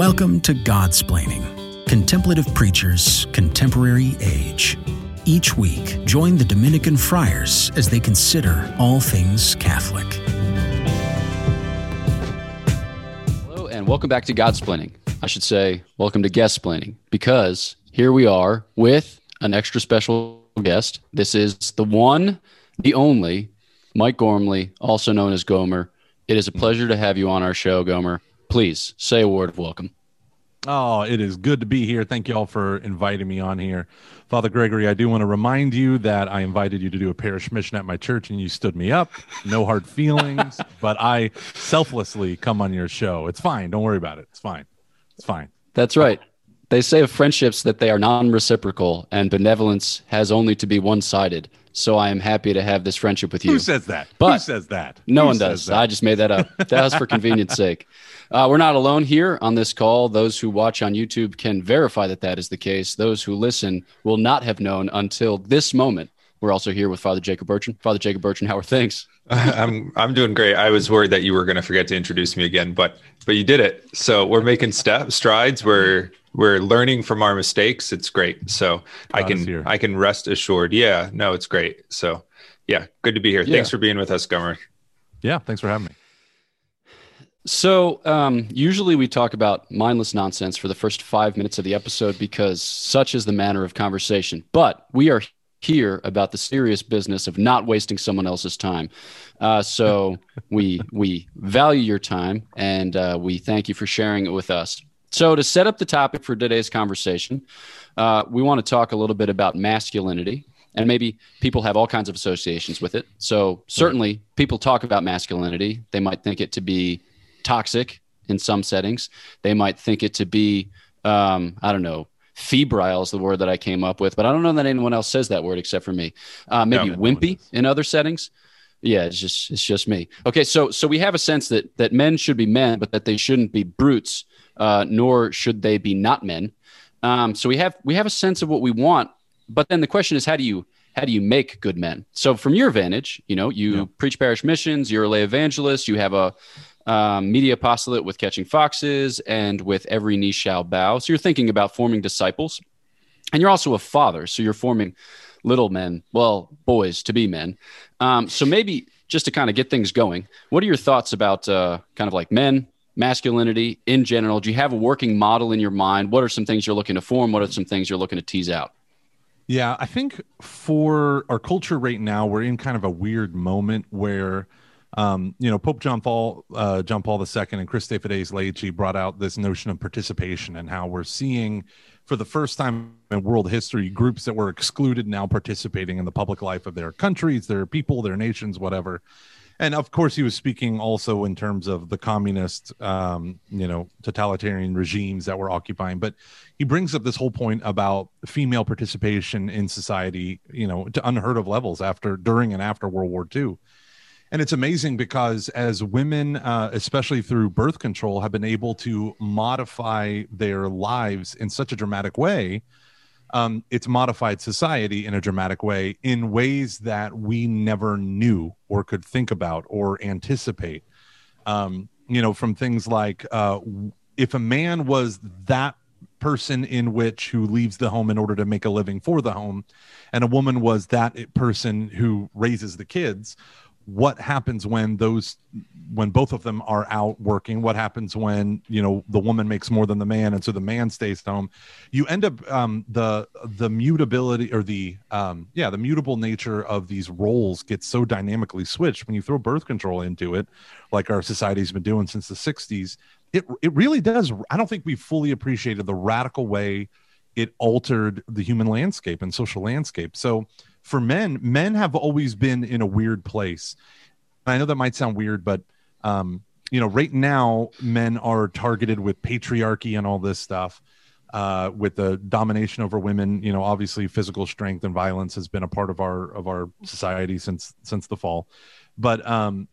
Welcome to Godsplaining Contemplative Preachers, Contemporary Age. Each week, join the Dominican friars as they consider all things Catholic. Hello, and welcome back to Godsplaining. I should say, welcome to Guestsplaining, because here we are with an extra special guest. This is the one, the only, Mike Gormley, also known as Gomer. It is a pleasure to have you on our show, Gomer. Please say a word of welcome. Oh, it is good to be here. Thank you all for inviting me on here. Father Gregory, I do want to remind you that I invited you to do a parish mission at my church and you stood me up. No hard feelings, but I selflessly come on your show. It's fine. Don't worry about it. It's fine. It's fine. That's right. They say of friendships that they are non reciprocal and benevolence has only to be one sided. So I am happy to have this friendship with you. Who says that? But Who says that? No Who one does. that? I just made that up. That was for convenience sake. Uh, we're not alone here on this call. Those who watch on YouTube can verify that that is the case. Those who listen will not have known until this moment. We're also here with Father Jacob Bertrand. Father Jacob Bertrand, how are things? I'm I'm doing great. I was worried that you were going to forget to introduce me again, but but you did it. So we're making step strides. We're we're learning from our mistakes. It's great. So I God is can. I can rest assured. Yeah, no, it's great. So yeah, good to be here. Yeah. Thanks for being with us, Gomer. Yeah, thanks for having me. So, um, usually we talk about mindless nonsense for the first five minutes of the episode because such is the manner of conversation. But we are here about the serious business of not wasting someone else's time. Uh, so we we value your time and uh, we thank you for sharing it with us. So, to set up the topic for today's conversation, uh, we want to talk a little bit about masculinity. And maybe people have all kinds of associations with it. So, certainly, people talk about masculinity. They might think it to be toxic in some settings. They might think it to be, um, I don't know, febrile is the word that I came up with, but I don't know that anyone else says that word except for me. Uh, maybe No, wimpy in other settings. Yeah, it's just it's just me. Okay, so so we have a sense that that men should be men, but that they shouldn't be brutes, uh, nor should they be not men. Um, so we have we have a sense of what we want, but then the question is, how do you how do you make good men? So from your vantage, you know, you Yeah. preach parish missions, you're a lay evangelist, you have a um, media apostolate with Catching Foxes and with Every Knee Shall Bow. So you're thinking about forming disciples, and you're also a father, so you're forming little men, well, boys to be men. Um, so maybe just to kind of get things going, what are your thoughts about uh, kind of like men, masculinity in general? Do you have a working model in your mind? What are some things you're looking to form? What are some things you're looking to tease out? Yeah, I think for our culture right now, we're in kind of a weird moment where, um, you know, Pope John Paul, uh, John Paul II, and Christifideles Laici brought out this notion of participation and how we're seeing, for the first time in world history, groups that were excluded now participating in the public life of their countries, their people, their nations, whatever. And of course, he was speaking also in terms of the communist, um, you know, totalitarian regimes that were occupying. But he brings up this whole point about female participation in society, you know, to unheard of levels after, during, and after World War II. And it's amazing because as women, uh, especially through birth control, have been able to modify their lives in such a dramatic way, um, it's modified society in a dramatic way in ways that we never knew or could think about or anticipate. Um, you know, from things like uh, if a man was that person in which who leaves the home in order to make a living for the home, and a woman was that person who raises the kids, what happens when those when both of them are out working what happens when you know the woman makes more than the man and so the man stays home. You end up um the the mutability or the um yeah the mutable nature of these roles gets so dynamically switched. When you throw birth control into it like our society's been doing since the 60s it it really does i don't think we fully appreciated the radical way it altered the human landscape and social landscape. So for men, men have always been in a weird place. I know that might sound weird, but um, you know, right now men are targeted with patriarchy and all this stuff, uh, with the domination over women. You know, obviously physical strength and violence has been a part of our of our society since since the fall. But um,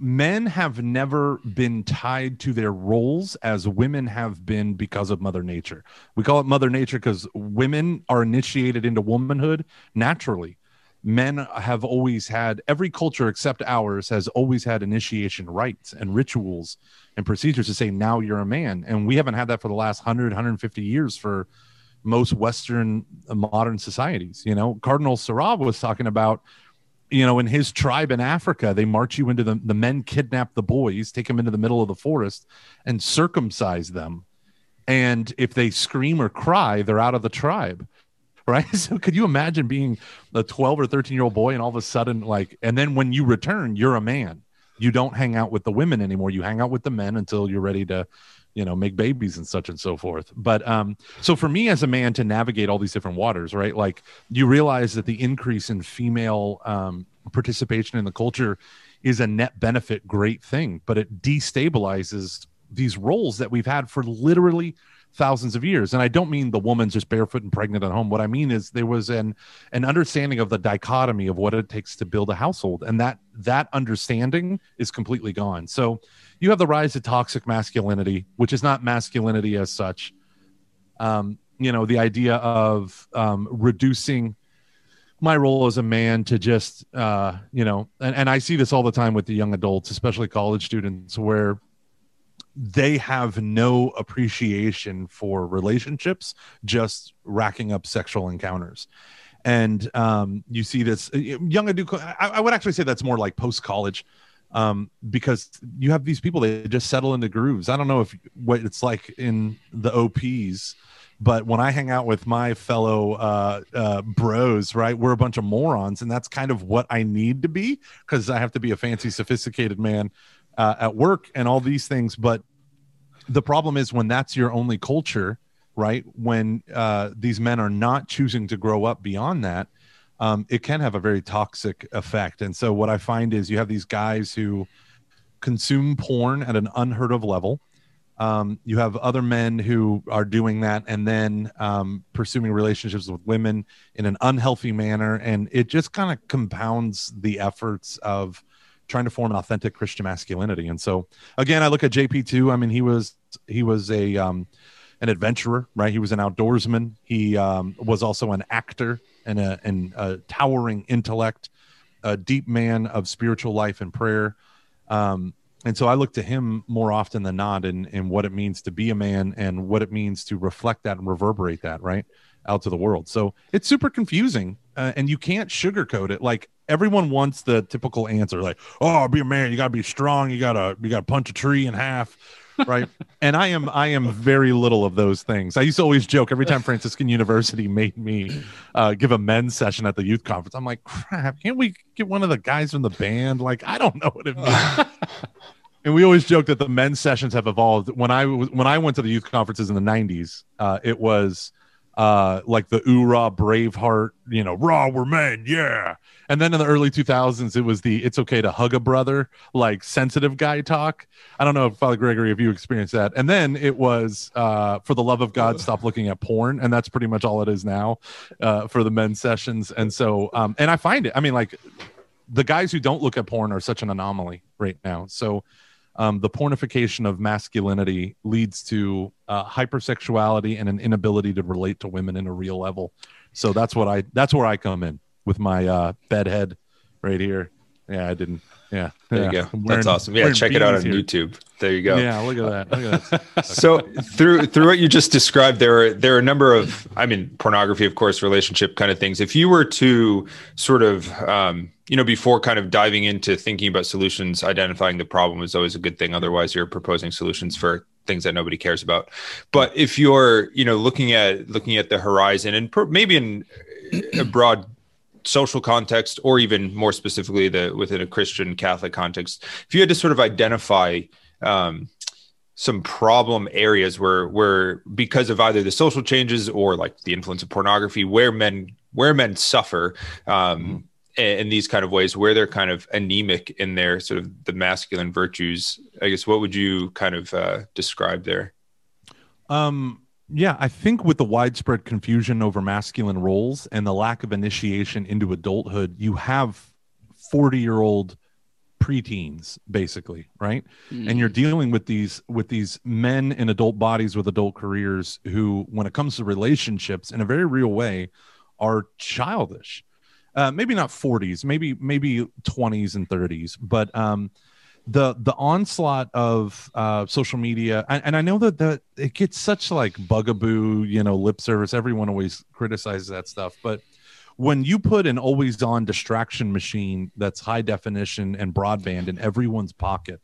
men have never been tied to their roles as women have been because of mother nature. We call it mother nature because women are initiated into womanhood naturally. Men have always had every culture except ours has always had initiation rites and rituals and procedures to say now you're a man. And we haven't had that for the last 100 150 years for most western uh, modern societies you know? Cardinal Sarah was talking about you know in his tribe in africa they march you into the the men kidnap the boys take them into the middle of the forest and circumcise them. And if they scream or cry they're out of the tribe right? So could you imagine being a 12 or 13 year old boy and all of a sudden like and then when you return you're a man. You don't hang out with the women anymore. You hang out with the men until you're ready to you know make babies and such and so forth. But um so for me as a man to navigate all these different waters right like you realize that the increase in female um participation in the culture is a net benefit great thing but it destabilizes these roles that we've had for literally thousands of years. And i don't mean the woman's just barefoot and pregnant at home. What i mean is there was an an understanding of the dichotomy of what it takes to build a household. And that that understanding is completely gone. So you have the rise of toxic masculinity which is not masculinity as such. Um you know the idea of um reducing my role as a man to just uh you know and, and i see this all the time with the young adults especially college students where they have no appreciation for relationships, just racking up sexual encounters. And um, you see this uh, young adult. I, I would actually say that's more like post college, um, because you have these people that just settle into grooves. I don't know if what it's like in the OPs, but when I hang out with my fellow uh, uh, bros, right, we're a bunch of morons, and that's kind of what I need to be because I have to be a fancy, sophisticated man uh, at work and all these things. But the problem is when that's your only culture, right? When uh, these men are not choosing to grow up beyond that, um, it can have a very toxic effect. And so what I find is you have these guys who consume porn at an unheard of level. Um, you have other men who are doing that and then um, pursuing relationships with women in an unhealthy manner. And it just kind of compounds the efforts of trying to form an authentic Christian masculinity. And so again, I look at JP II. I mean, he was he was a um, an adventurer, right? He was an outdoorsman. He um, was also an actor and a, and a towering intellect, a deep man of spiritual life and prayer. Um, and so I look to him more often than not in, in what it means to be a man and what it means to reflect that and reverberate that right out to the world. So it's super confusing uh, and you can't sugarcoat it. Like everyone wants the typical answer, like, "Oh, be a man, you gotta be strong, you gotta you gotta punch a tree in half." right and i am i am very little of those things i used to always joke every time franciscan university made me uh, give a men's session at the youth conference i'm like crap can't we get one of the guys from the band like i don't know what it means and we always joke that the men's sessions have evolved when i was when i went to the youth conferences in the 90s uh, it was uh, like the oorah braveheart you know raw we're men yeah and then in the early 2000s, it was the it's okay to hug a brother, like sensitive guy talk. I don't know if Father Gregory, if you experienced that. And then it was uh, for the love of God, stop looking at porn. And that's pretty much all it is now uh, for the men's sessions. And so, um, and I find it, I mean, like the guys who don't look at porn are such an anomaly right now. So, um, the pornification of masculinity leads to uh, hypersexuality and an inability to relate to women in a real level. So that's what I that's where I come in with my uh, bed head right here. Yeah, I didn't. Yeah, there yeah. you go. Wearing, That's awesome. Yeah, check it out on here. YouTube. There you go. Yeah, look at that. Look at that. so through through what you just described, there are there are a number of, I mean, pornography, of course, relationship kind of things. If you were to sort of, um, you know, before kind of diving into thinking about solutions, identifying the problem is always a good thing. Otherwise, you're proposing solutions for things that nobody cares about. But if you're, you know, looking at looking at the horizon and per, maybe in a broad social context or even more specifically the within a christian catholic context if you had to sort of identify um, some problem areas where where because of either the social changes or like the influence of pornography where men where men suffer um, mm-hmm. in, in these kind of ways where they're kind of anemic in their sort of the masculine virtues i guess what would you kind of uh, describe there um yeah, I think with the widespread confusion over masculine roles and the lack of initiation into adulthood, you have 40 year old preteens basically right mm. and you're dealing with these with these men in adult bodies with adult careers who when it comes to relationships in a very real way are childish uh, maybe not 40s, maybe maybe 20s and 30s, but um, the the onslaught of uh, social media, and, and I know that that it gets such like bugaboo, you know, lip service. Everyone always criticizes that stuff, but when you put an always on distraction machine that's high definition and broadband in everyone's pocket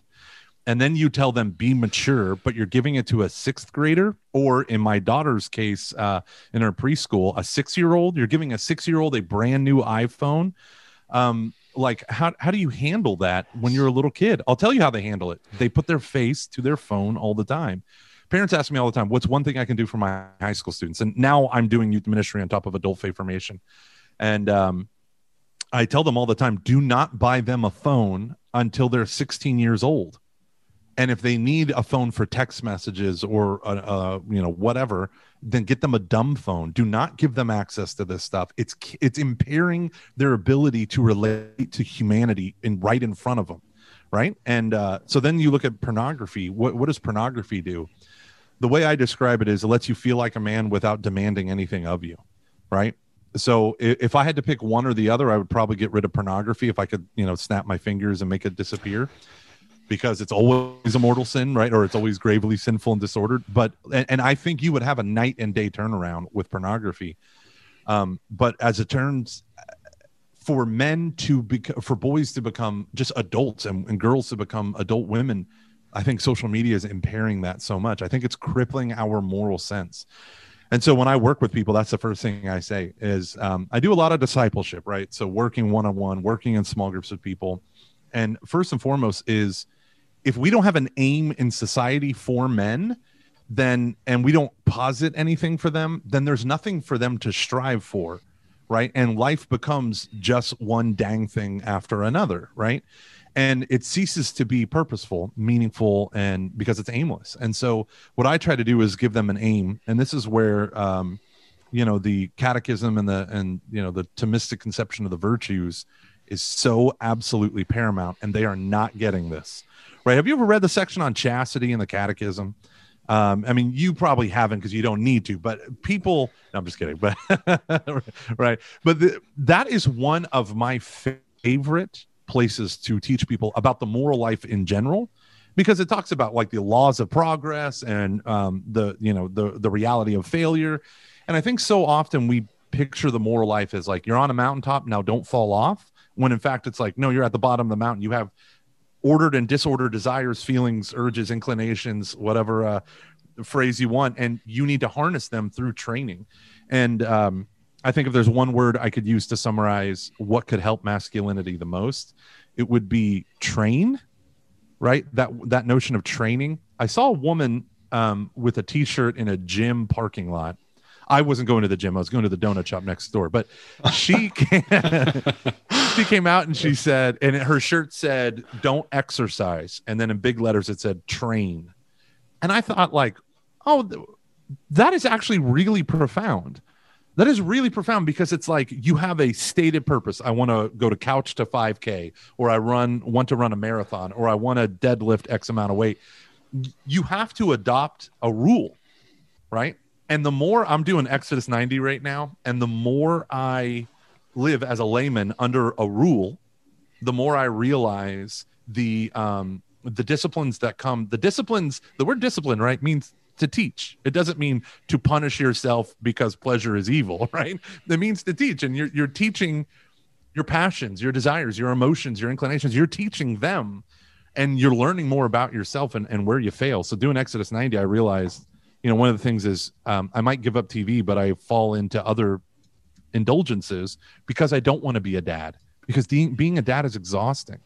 and then you tell them be mature but you're giving it to a sixth grader or in my daughter's case uh, in her preschool a six year old you're giving a six year old a brand new iphone um, like how, how do you handle that when you're a little kid? I'll tell you how they handle it. They put their face to their phone all the time. Parents ask me all the time what's one thing i can do for my high school students? And now i'm doing youth ministry on top of adult faith formation. And um, I tell them all the time do not buy them a phone until they're 16 years old. And if they need a phone for text messages or uh, uh, you know whatever, then get them a dumb phone. Do not give them access to this stuff. It's it's impairing their ability to relate to humanity in right in front of them, right? And uh, so then you look at pornography. What what does pornography do? The way I describe it is it lets you feel like a man without demanding anything of you, right? so if I had to pick one or the other, I would probably get rid of pornography if I could, you know, snap my fingers and make it disappear because it's always a mortal sin, right? Or it's always gravely sinful and disordered. But and, and I think you would have a night and day turnaround with pornography. Um, but as it turns for men to be for boys to become just adults and, and girls to become adult women, I think social media is impairing that so much. I think it's crippling our moral sense. And so when I work with people, that's the first thing I say is um, I do a lot of discipleship, right? So working one on one, working in small groups with people. And first and foremost is if we don't have an aim in society for men, then and we don't posit anything for them, then there's nothing for them to strive for, right? And life becomes just one dang thing after another, right? and it ceases to be purposeful meaningful and because it's aimless and so what i try to do is give them an aim and this is where um, you know the catechism and the and you know the thomistic conception of the virtues is so absolutely paramount and they are not getting this right? Have you ever read the section on chastity in the catechism? Um, I mean, you probably haven't because you don't need to, but people, no, I'm just kidding, but right. But the, that is one of my favorite places to teach people about the moral life in general because it talks about like the laws of progress and um, the you know the the reality of failure. And i think so often we picture the moral life as like you're on a mountaintop now don't fall off when in fact it's like no you're at the bottom of the mountain. You have ordered and disordered desires feelings urges inclinations whatever uh, phrase you want and you need to harness them through training and um, I think if there's one word I could use to summarize what could help masculinity the most, it would be train. Right? That that notion of training. I saw a woman um, with a T-shirt in a gym parking lot. I wasn't going to the gym. I was going to the donut shop next door. But she came, she came out and she said, and her shirt said, "Don't exercise," and then in big letters it said "train." And I thought, like, oh, that is actually really profound that is really profound because it's like you have a stated purpose. I want to go to couch to 5K, or I run want to run a marathon, or I want to deadlift X amount of weight. You have to adopt a rule, right? And the more I'm doing Exodus 90 right now, and the more I live as a layman under a rule, the more I realize the um the disciplines that come the disciplines the word discipline right means to teach. It doesn't mean to punish yourself because pleasure is evil, right? It means to teach, and you're you're teaching your passions, your desires, your emotions, your inclinations. You're teaching them, and you're learning more about yourself and, and where you fail. So doing Exodus 90, I realized, you know, one of the things is um, I might give up TV, but I fall into other indulgences because I don't want to be a dad because de- being a dad is exhausting.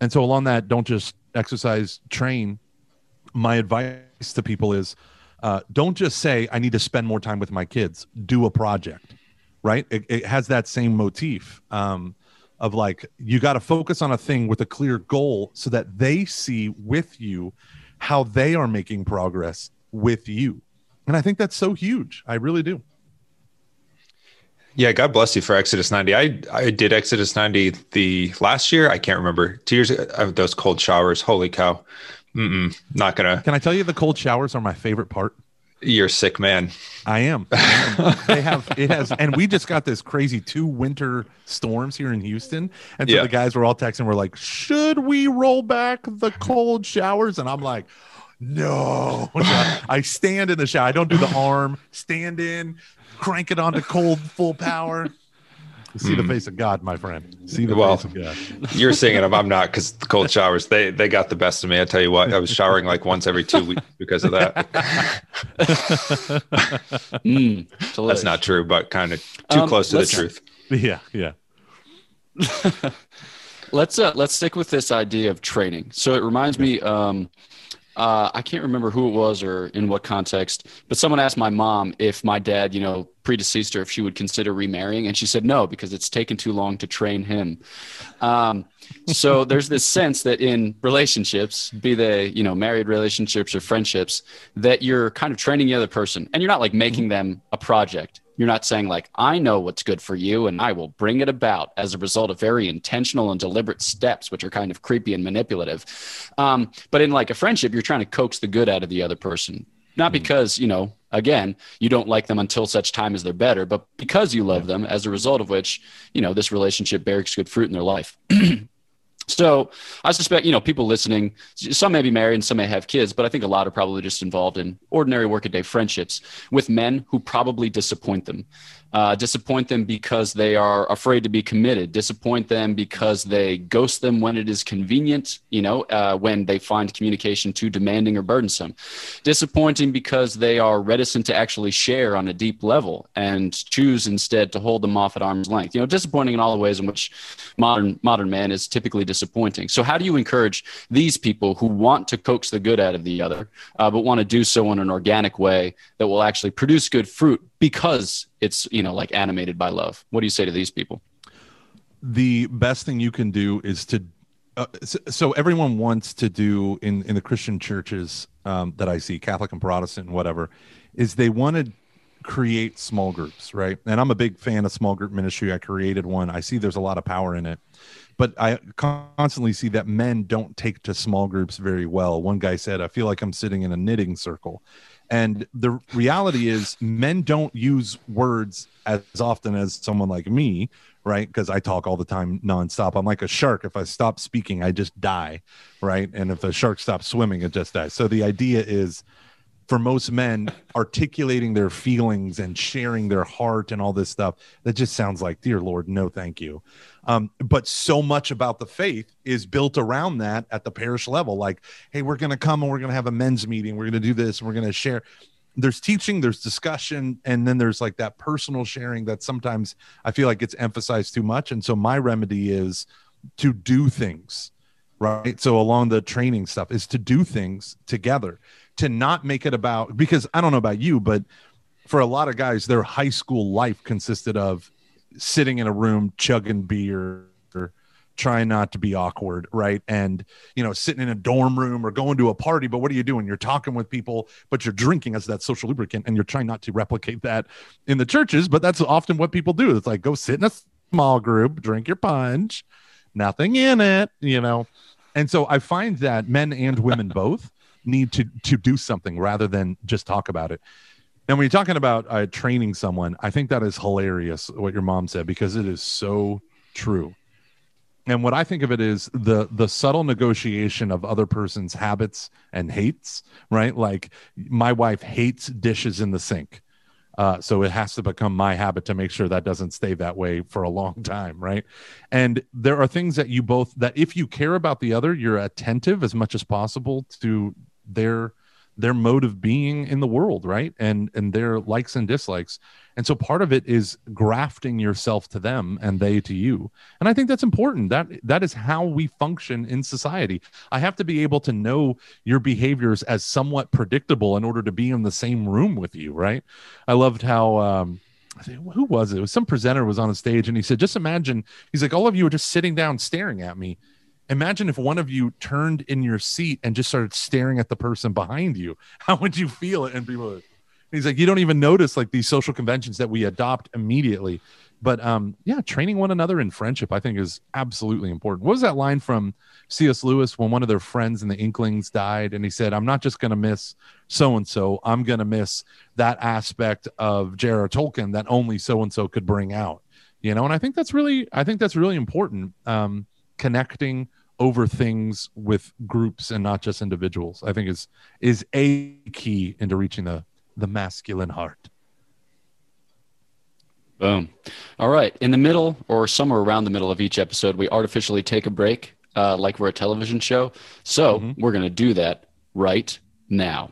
And so along that, don't just exercise, train. My advice to people is uh, don't just say i need to spend more time with my kids. Do a project right? It, it has that same motif um, of like you got to focus on a thing with a clear goal so that they see with you how they are making progress with you. And i think that's so huge. I really do yeah, God bless you for Exodus 90. I I did Exodus 90 the last year. I can't remember. Two years uh, ago, those cold showers. Holy cow. Mm-mm, not gonna. Can I tell you the cold showers are my favorite part? You're sick man. I am. I am. they have it has, and we just got this crazy two winter storms here in Houston, and so Yeah. the guys were all texting. We're like, should we roll back the cold showers? And I'm like. No, I stand in the shower. I don't do the arm. Stand in, crank it onto cold full power. See the face of God, my friend. See the Hmm. Well, face of God. You're singing them. I'm not because the cold showers they they got the best of me. I tell you what, I was showering like once every two weeks because of that. Mm, That's not true, but kind of too Um, close to the truth. Yeah, yeah. Let's uh, let's stick with this idea of training. So it reminds me. Um, uh, I can't remember who it was or in what context, but someone asked my mom if my dad, you know, predeceased her if she would consider remarrying, and she said no because it's taken too long to train him. Um, so there's this sense that in relationships, be they you know married relationships or friendships, that you're kind of training the other person, and you're not like making them a project. You're not saying like I know what's good for you, and I will bring it about as a result of very intentional and deliberate steps, which are kind of creepy and manipulative. Um, but in like a friendship, you're trying to coax the good out of the other person, not because you know again you don't like them until such time as they're better, but because you love them. As a result of which, you know this relationship bears good fruit in their life. So I suspect, you know, people listening, some may be married and some may have kids, but I think a lot are probably just involved in ordinary workaday friendships with men who probably disappoint them. Uh, disappoint them because they are afraid to be committed. Disappoint them because they ghost them when it is convenient, you know, uh, when they find communication too demanding or burdensome. Disappointing because they are reticent to actually share on a deep level and choose instead to hold them off at arm's length. You know, disappointing in all the ways in which modern modern man is typically disappointing. So, how do you encourage these people who want to coax the good out of the other, uh, but want to do so in an organic way that will actually produce good fruit because it's you know like animated by love? What do you say to these people? the best thing you can do is to uh, so, so everyone wants to do in in the christian churches um, that i see catholic and protestant and whatever is they want to create small groups right? And i'm a big fan of small group ministry. I created one. I see there's a lot of power in it. But i constantly see that men don't take to small groups very well. One guy said i feel like i'm sitting in a knitting circle and the reality is men don't use words as often as someone like me right? Because I talk all the time nonstop. I'm like a shark. If I stop speaking, I just die, right? And if a shark stops swimming, it just dies. So the idea is for most men, articulating their feelings and sharing their heart and all this stuff, that just sounds like, dear Lord, no, thank you. Um, but so much about the faith is built around that at the parish level. Like, hey, we're going to come and we're going to have a men's meeting. We're going to do this. And we're going to share there's teaching, there's discussion, and then there's like that personal sharing that sometimes I feel like gets emphasized too much. And so my remedy is to do things, right? So along the training stuff is to do things together, to not make it about because I don't know about you, but for a lot of guys, their high school life consisted of sitting in a room chugging beer trying not to be awkward right? And you know sitting in a dorm room or going to a party but what are you doing? You're talking with people but you're drinking as that social lubricant and you're trying not to replicate that in the churches but that's often what people do. It's like go sit in a small group drink your punch nothing in it you know? And so i find that men and women both need to to do something rather than just talk about it. And when you're talking about uh, training someone i think that is hilarious what your mom said because it is so true. And what i think of it is the the subtle negotiation of other person's habits and hates right? Like my wife hates dishes in the sink. Uh, so it has to become my habit to make sure that doesn't stay that way for a long time right? And there are things that you both that if you care about the other you're attentive as much as possible to their their mode of being in the world right? And and their likes and dislikes. And so part of it is grafting yourself to them and they to you. And i think that's important. That that is how we function in society. I have to be able to know your behaviors as somewhat predictable in order to be in the same room with you right? I loved how um who was it? It was some presenter was on a stage and he said, just imagine, he's like, all of you are just sitting down staring at me. Imagine if one of you turned in your seat and just started staring at the person behind you. How would you feel? And people, he's like, you don't even notice like these social conventions that we adopt immediately. but um, yeah, training one another in friendship, I think, is absolutely important. What was that line from C.S. Lewis when one of their friends in the Inklings died, and he said, "I'm not just going to miss so and so. I'm going to miss that aspect of J.R.R. Tolkien that only so and so could bring out." You know, and I think that's really, I think that's really important. Um, connecting over things with groups and not just individuals, I think is is a key into reaching the the masculine heart. Boom. All right. In the middle or somewhere around the middle of each episode, we artificially take a break uh, like we're a television show. So mm-hmm. we're going to do that right now.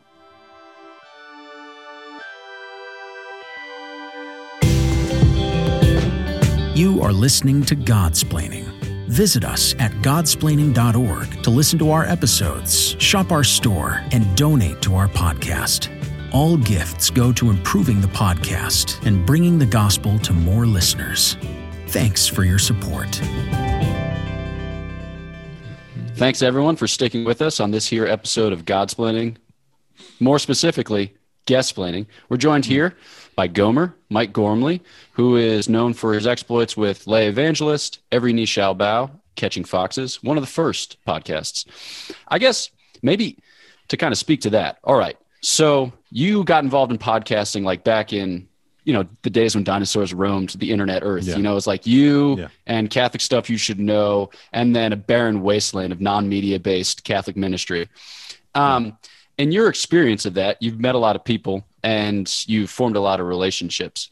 You are listening to Godsplaining. Visit us at godsplaining.org to listen to our episodes, shop our store, and donate to our podcast. All gifts go to improving the podcast and bringing the gospel to more listeners. Thanks for your support. Thanks everyone for sticking with us on this here episode of Godsplaining. More specifically, Guestsplaining. We're joined here by Gomer, Mike Gormley, who is known for his exploits with Lay Evangelist, Every Knee Shall Bow, Catching Foxes, one of the first podcasts. I guess maybe to kind of speak to that. All right. So you got involved in podcasting like back in you know the days when dinosaurs roamed the internet earth yeah. you know it's like you yeah. and catholic stuff you should know and then a barren wasteland of non-media based catholic ministry um, yeah. In your experience of that you've met a lot of people and you've formed a lot of relationships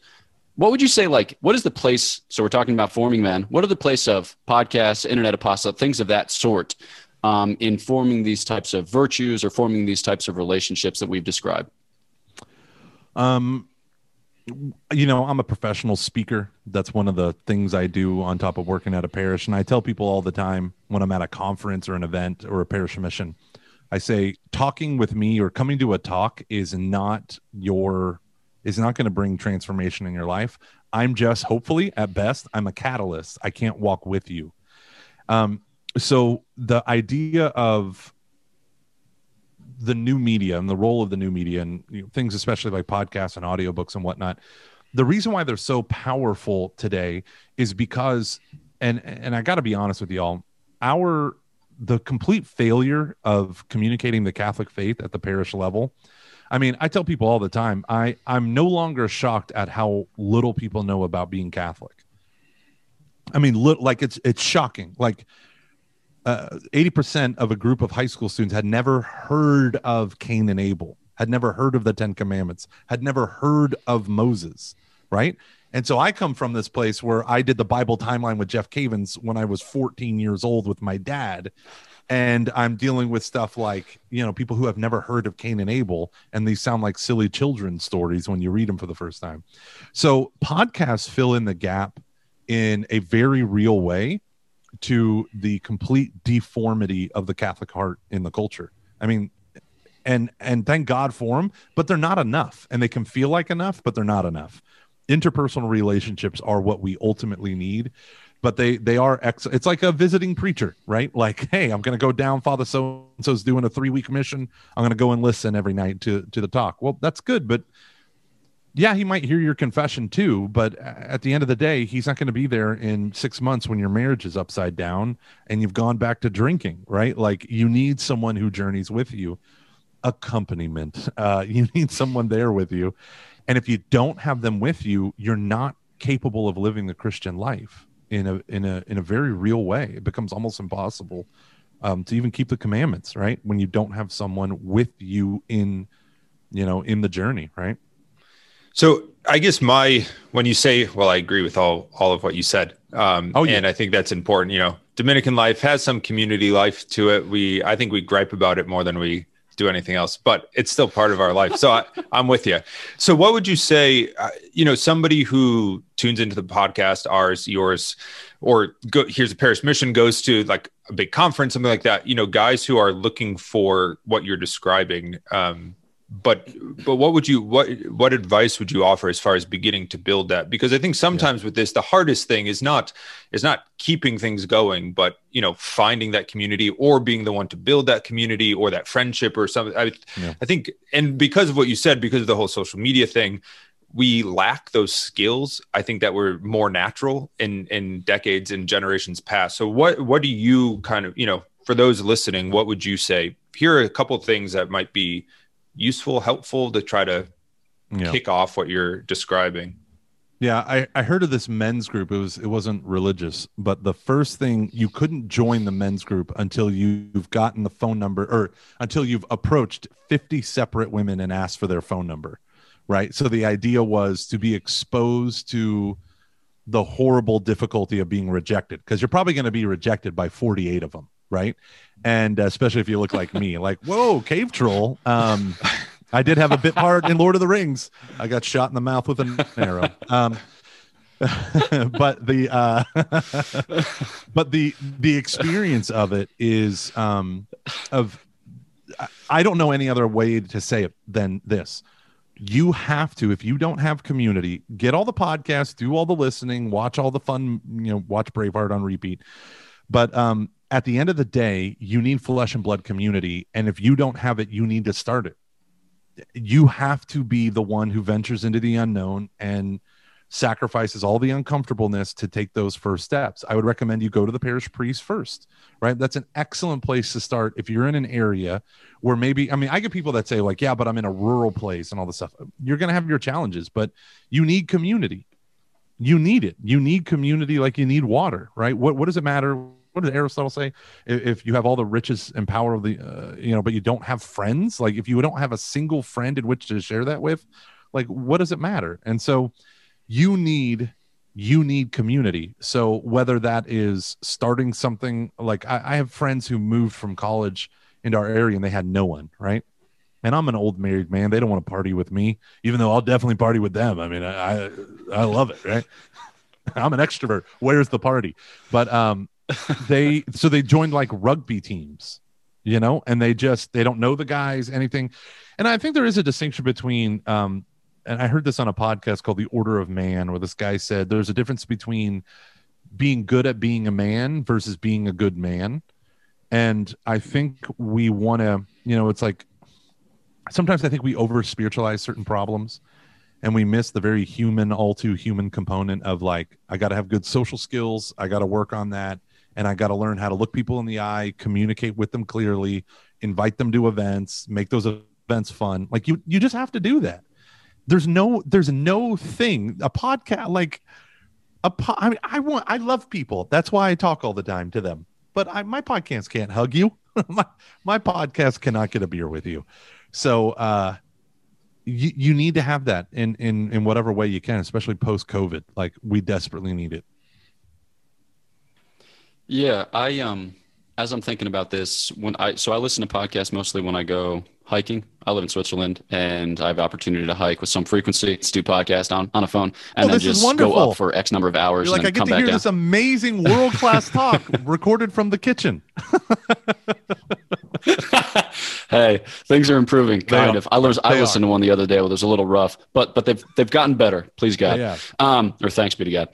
what would you say like what is the place so we're talking about forming men what are the place of podcasts internet apostle things of that sort um, in forming these types of virtues or forming these types of relationships that we've described? Um, you know, I'm a professional speaker. That's one of the things I do on top of working at a parish. And I tell people all the time when I'm at a conference or an event or a parish mission, I say, talking with me or coming to a talk is not your, is not going to bring transformation in your life. I'm just, hopefully, at best, I'm a catalyst. I can't walk with you. Um, so the idea of the new media and the role of the new media and you know, things especially like podcasts and audiobooks and whatnot the reason why they're so powerful today is because and and i got to be honest with y'all our the complete failure of communicating the catholic faith at the parish level. I mean i tell people all the time i i'm no longer shocked at how little people know about being catholic. I mean li- like it's it's shocking. Like uh, 80% of a group of high school students had never heard of Cain and Abel, had never heard of the Ten Commandments, had never heard of Moses, right? And so I come from this place where I did the Bible timeline with Jeff Cavins when I was 14 years old with my dad. And I'm dealing with stuff like, you know, people who have never heard of Cain and Abel, and these sound like silly children's stories when you read them for the first time. So podcasts fill in the gap in a very real way to the complete deformity of the Catholic heart in the culture. I mean, and and thank God for them, but they're not enough, and they can feel like enough, but they're not enough. Interpersonal relationships are what we ultimately need, but they they are ex- it's like a visiting preacher, right? Like, hey, I'm to go down. Father so and so's doing a three week mission. I'm to go and listen every night to to the talk. Well, that's good, but yeah, he might hear your confession too, but at the end of the day, he's not to be there in six months when your marriage is upside down and you've gone back to drinking, right? Like you need someone who journeys with you, accompaniment. Uh, you need someone there with you. And if you don't have them with you, you're not capable of living the Christian life in a in a in a very real way. It becomes almost impossible um, to even keep the commandments, right? When you don't have someone with you in, you know, in the journey, right? So I guess my when you say, well, I agree with all all of what you said. Um, oh, yeah. and I think that's important. You know, Dominican life has some community life to it. We I think we gripe about it more than we do anything else, but it's still part of our life. So I, am with you. So what would you say? Uh, you know, somebody who tunes into the podcast, ours, yours, or go, here's a parish mission goes to like a big conference, something like that. You know, guys who are looking for what you're describing. Um, but but what would you what what advice would you offer as far as beginning to build that because i think sometimes yeah. with this the hardest thing is not is not keeping things going but you know finding that community or being the one to build that community or that friendship or something i, yeah. I think and because of what you said because of the whole social media thing we lack those skills i think that were more natural in in decades and generations past so what what do you kind of you know for those listening what would you say here are a couple of things that might be useful helpful to try to yeah. kick off what you're describing yeah, I, I heard of this men's group. It was it wasn't religious, but the first thing you couldn't join the men's group until you've gotten the phone number or until you've approached 50 separate women and asked for their phone number right? So the idea was to be exposed to the horrible difficulty of being rejected because you're probably going to be rejected by 48 of them, right? And uh, especially if you look like me, like, whoa, cave troll. Um, I did have a bit part in Lord of the Rings. I got shot in the mouth with an arrow. Um, but the uh, but the the experience of it is um, of I don't know any other way to say it than this you have to if you don't have community get all the podcasts do all the listening watch all the fun you know watch braveheart on repeat but um at the end of the day you need flesh and blood community and if you don't have it you need to start it you have to be the one who ventures into the unknown and sacrifices all the uncomfortableness to take those first steps. I would recommend you go to the parish priest first, right? That's an excellent place to start if you're in an area where maybe, I mean, I get people that say, like, yeah, but I'm in a rural place and all this stuff. You're going to have your challenges, but you need community. You need it. You need community like you need water, right? What, what does it matter? What did Aristotle say? If you have all the riches and power of the, uh, you know, but you don't have friends, like if you don't have a single friend in which to share that with, like, what does it matter? And so, you need you need community. So whether that is starting something like I, I, have friends who moved from college into our area and they had no one, right? And I'm an old married man. They don't want to party with me, even though I'll definitely party with them. I mean, I I, I love it, right? I'm an extrovert. Where's the party? But um they so they joined like rugby teams, you know, and they just they don't know the guys, anything. And I think there is a distinction between um and I heard this on a podcast called The Order of Man, where this guy said there's a difference between being good at being a man versus being a good man. And I think we want to, you know, it's like sometimes I think we over spiritualize certain problems and we miss the very human, all too human component of like, I got to have good social skills. I got to work on that. And I got to learn how to look people in the eye, communicate with them clearly, invite them to events, make those events fun. Like you, you just have to do that there's no there's no thing a podcast like a po- I mean I want I love people. That's why I talk all the time to them. But I, my podcast can't hug you. my my podcast cannot get a beer with you. So uh you, you need to have that in in in whatever way you can, especially post COVID. Like we desperately need it. Yeah, I um as I'm thinking about this, when I so I listen to podcasts mostly when I go hiking. I live in Switzerland and I have opportunity to hike with some frequency. Let's do podcast on, on a phone and oh, then just go up for X number of hours. You're like, I get to hear down. this amazing world class talk recorded from the kitchen. hey, things are improving, kind of. I, was, I listened are. to one the other day. Where it was a little rough, but but they've they've gotten better. Please God, yeah. um, or thanks be to God.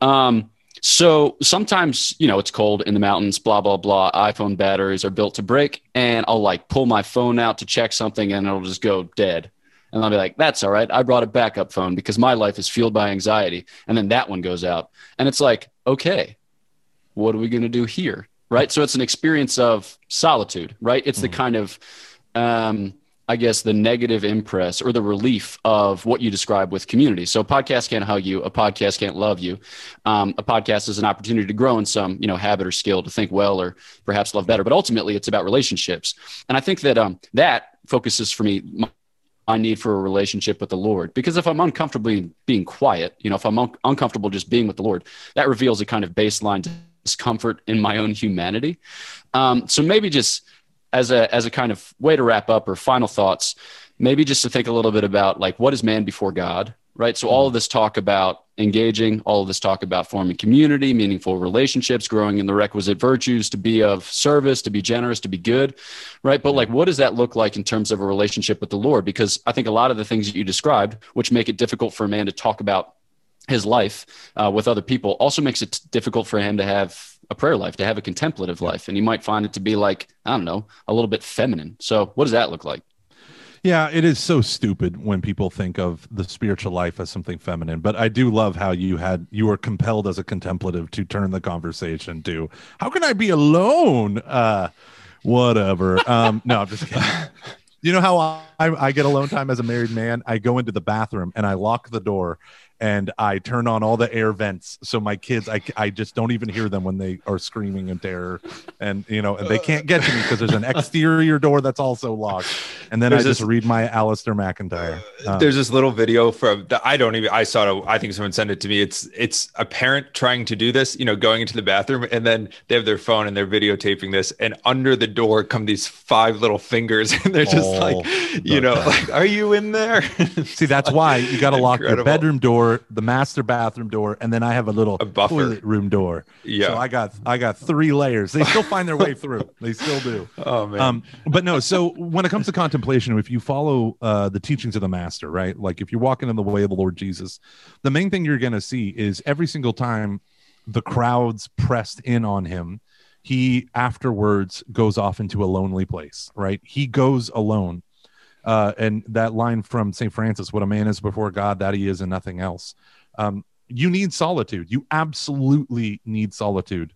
Um, so sometimes, you know, it's cold in the mountains, blah, blah, blah. iPhone batteries are built to break. And I'll like pull my phone out to check something and it'll just go dead. And I'll be like, that's all right. I brought a backup phone because my life is fueled by anxiety. And then that one goes out. And it's like, okay, what are we going to do here? Right. So it's an experience of solitude, right? It's mm-hmm. the kind of, um, I guess, the negative impress or the relief of what you describe with community. So a podcast can't hug you. A podcast can't love you. Um, a podcast is an opportunity to grow in some, you know, habit or skill to think well or perhaps love better. But ultimately, it's about relationships. And I think that um, that focuses for me my, my need for a relationship with the Lord. Because if I'm uncomfortably being quiet, you know, if I'm un- uncomfortable just being with the Lord, that reveals a kind of baseline discomfort in my own humanity. Um, so maybe just as a as a kind of way to wrap up or final thoughts, maybe just to think a little bit about like what is man before God, right? So all of this talk about engaging, all of this talk about forming community, meaningful relationships, growing in the requisite virtues to be of service, to be generous, to be good, right? But like, what does that look like in terms of a relationship with the Lord? Because I think a lot of the things that you described, which make it difficult for a man to talk about his life uh, with other people, also makes it difficult for him to have a prayer life, to have a contemplative life. And you might find it to be like, I don't know, a little bit feminine. So what does that look like? Yeah, it is so stupid when people think of the spiritual life as something feminine. But I do love how you had you were compelled as a contemplative to turn the conversation to how can I be alone? Uh whatever. Um no, I'm just kidding. You know how I, I get alone time as a married man? I go into the bathroom and I lock the door and I turn on all the air vents so my kids I, I just don't even hear them when they are screaming in terror. And you know and they can't get to me because there's an exterior door that's also locked. And then there's I just this, read my Alasdair MacIntyre. Um, there's this little video from the, I don't even I saw it I think someone sent it to me. It's it's a parent trying to do this you know going into the bathroom and then they have their phone and they're videotaping this and under the door come these five little fingers and they're just oh, like you know like are you in there? See that's why you got to lock your bedroom door door, the master bathroom door, and then I have a little a toilet room door. Yeah. So I got I got three layers. They still find their way through. They still do. Oh man. Um, but no. So when it comes to contemplation, if you follow uh, the teachings of the master, right? Like if you're walking in the way of the Lord Jesus, the main thing you're going to see is every single time the crowds pressed in on him he afterwards goes off into a lonely place right he goes alone uh, and that line from St. Francis, what a man is before God, that he is and nothing else. Um, you need solitude. You absolutely need solitude.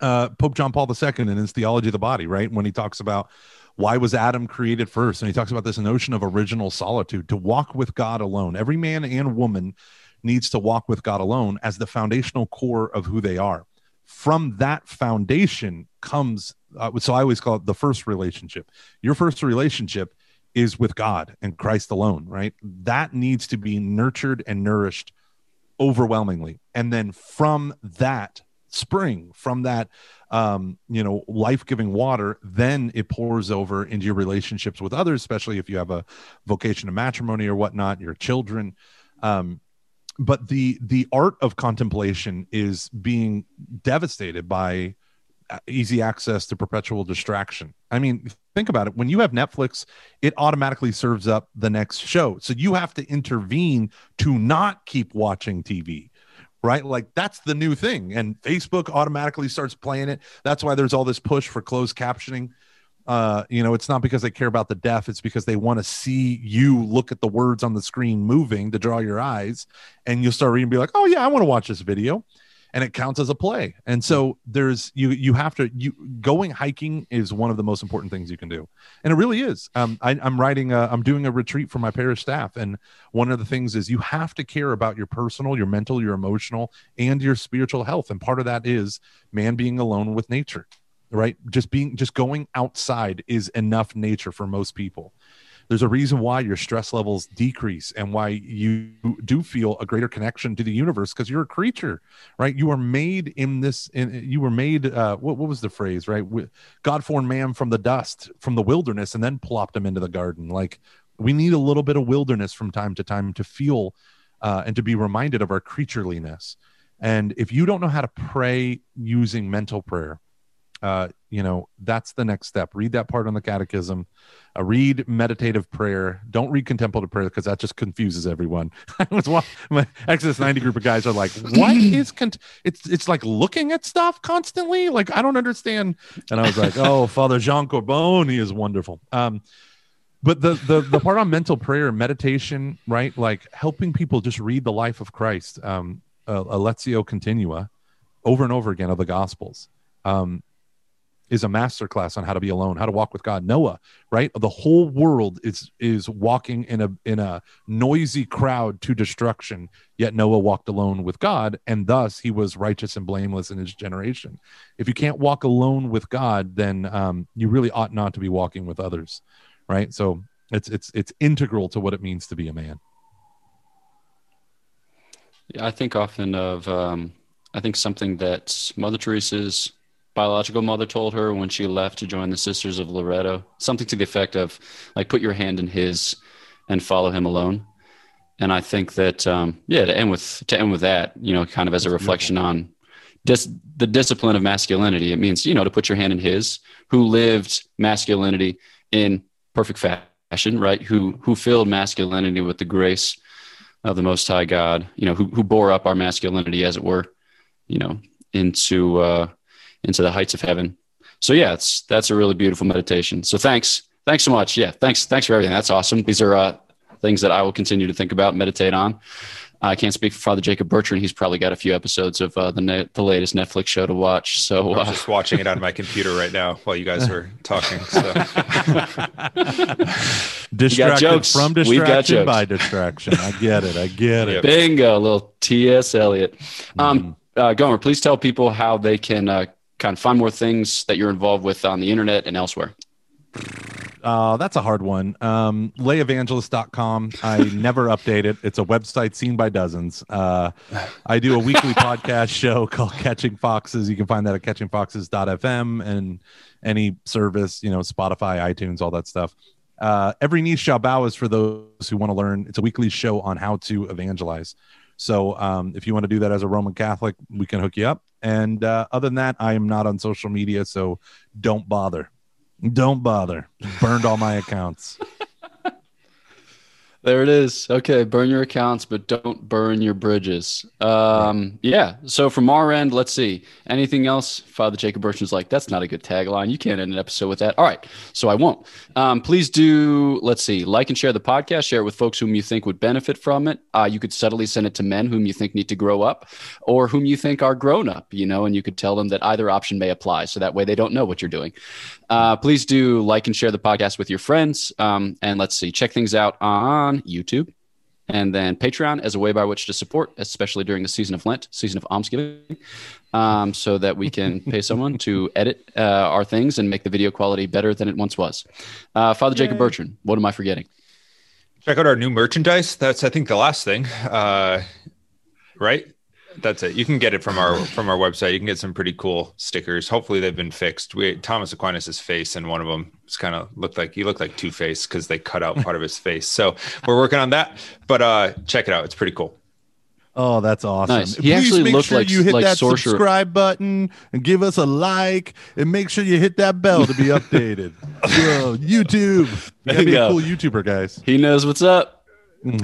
Uh, Pope John Paul II in his theology of the body, right? When he talks about why was Adam created first, and he talks about this notion of original solitude to walk with God alone. Every man and woman needs to walk with God alone as the foundational core of who they are. From that foundation comes, uh, so I always call it the first relationship. Your first relationship is with God and Christ alone, right? That needs to be nurtured and nourished overwhelmingly. And then from that spring, from that um, you know, life-giving water, then it pours over into your relationships with others, especially if you have a vocation of matrimony or whatnot, your children. Um, but the the art of contemplation is being devastated by easy access to perpetual distraction. I mean, think about it. When you have Netflix, it automatically serves up the next show. So you have to intervene to not keep watching TV. Right? Like that's the new thing. And Facebook automatically starts playing it. That's why there's all this push for closed captioning. Uh, you know, it's not because they care about the deaf, it's because they want to see you look at the words on the screen moving to draw your eyes. And you'll start reading and be like, oh, yeah, I want to watch this video and it counts as a play. And so there's you you have to you going hiking is one of the most important things you can do, and it really is. Um, I, I'm writing I'm doing a retreat for my parish staff, and one of the things is you have to care about your personal, your mental, your emotional, and your spiritual health, and part of that is man being alone with nature right? Just being just going outside is enough nature for most people there's a reason why your stress levels decrease and why you do feel a greater connection to the universe because you're a creature right? You are made in this in, you were made uh, what, what was the phrase right? God formed man from the dust from the wilderness and then plopped him into the garden. Like we need a little bit of wilderness from time to time to feel uh, and to be reminded of our creatureliness. And if you don't know how to pray using mental prayer uh, you know that's the next step. Read that part on the catechism. Uh, read meditative prayer. Don't read contemplative prayer because that just confuses everyone. I was my exodus 90 group of guys are like what is cont-? it's it's like looking at stuff constantly? Like i don't understand. And i was like oh father jean corbon he is wonderful. Um but the the the part on mental prayer meditation right? Like helping people just read the life of christ um uh, Lectio Continua over and over again of the gospels. Um is a masterclass on how to be alone, how to walk with God. Noah, right? The whole world is is walking in a in a noisy crowd to destruction, yet Noah walked alone with God, and thus he was righteous and blameless in his generation. If you can't walk alone with God, then um, you really ought not to be walking with others, right? So it's it's it's integral to what it means to be a man. Yeah, I think often of um, I think something that Mother Teresa's biological mother told her when she left to join the Sisters of Loreto, something to the effect of like put your hand in his and follow him alone. And I think that um, yeah, to end with to end with that, you know, kind of as a reflection on dis- the discipline of masculinity. It means you know to put your hand in his, who lived masculinity in perfect fashion, right? Who who filled masculinity with the grace of the Most High God. You know, who who bore up our masculinity, as it were, you know, into uh, into the heights of heaven. So yeah, it's that's a really beautiful meditation. So thanks, Thanks so much. Yeah, thanks. Thanks for everything. That's awesome. These are uh, things that I will continue to think about, meditate on. I can't speak for Father Jacob Bertrand. He's probably got a few episodes of uh, the ne- the latest Netflix show to watch. So I'm uh, just watching it on my computer right now while you guys are talking. So. distraction from distraction by distraction. I get it. I get it. Bingo, little T.S. Eliot. Um, mm. uh, Gomer, please tell people how they can uh, kind of find more things that you're involved with on the internet and elsewhere. Uh, that's a hard one. Um, layevangelist.com. I never update it. It's a website seen by dozens. Uh, I do a weekly podcast show called Catching Foxes. You can find that at catchingfoxes.fm and any service, you know, Spotify, iTunes, all that stuff. Uh, Every knee shall bow is for those who want to learn. It's a weekly show on how to evangelize. So um, if you want to do that as a Roman Catholic, we can hook you up. And uh, other than that, I am not on social media, so don't bother. Don't bother. Burned all my accounts. There it is. Okay, burn your accounts, but don't burn your bridges. Um, yeah. So from our end, let's see. Anything else? Father Jacob Bertrand's like, that's not a good tagline. You can't end an episode with that. All right. So I won't. Um, please do. Let's see. Like and share the podcast. Share it with folks whom you think would benefit from it. Uh, you could subtly send it to men whom you think need to grow up, or whom you think are grown up. You know, and you could tell them that either option may apply. So that way they don't know what you're doing. Uh, please do like and share the podcast with your friends. Um, and let's see, check things out on YouTube and then Patreon as a way by which to support, especially during the season of Lent, season of almsgiving, um, so that we can pay someone to edit uh, our things and make the video quality better than it once was. Uh, Father Yay. Jacob Bertrand, what am I forgetting? Check out our new merchandise. That's, I think, the last thing. Uh, right? That's it. You can get it from our from our website. You can get some pretty cool stickers. Hopefully they've been fixed. We Thomas Aquinas's face in one of them was kind of looked like he looked like Two Face because they cut out part of his face. So we're working on that. But uh check it out. It's pretty cool. Oh, that's awesome. Nice. He Please actually make sure like you hit like that sorcerer. subscribe button and give us a like and make sure you hit that bell to be updated. Whoa, YouTube. You gotta be go. a cool YouTuber, guys. He knows what's up.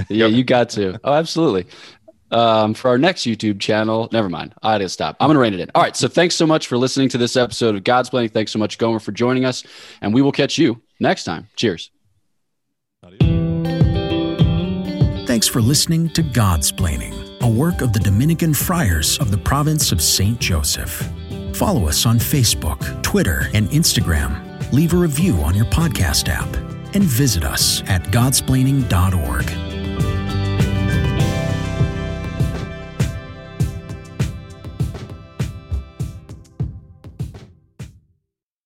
yeah, you got to. Oh, absolutely um, for our next YouTube channel. Never mind. I had to stop. I'm going to rein it in. All right. So thanks so much for listening to this episode of Godsplaining. Thanks so much, Gomer, for joining us. And we will catch you next time. Cheers. Thanks for listening to Godsplaining, a work of the Dominican friars of the province of St. Joseph. Follow us on Facebook, Twitter, and Instagram. Leave a review on your podcast app and visit us at godsplaining.org.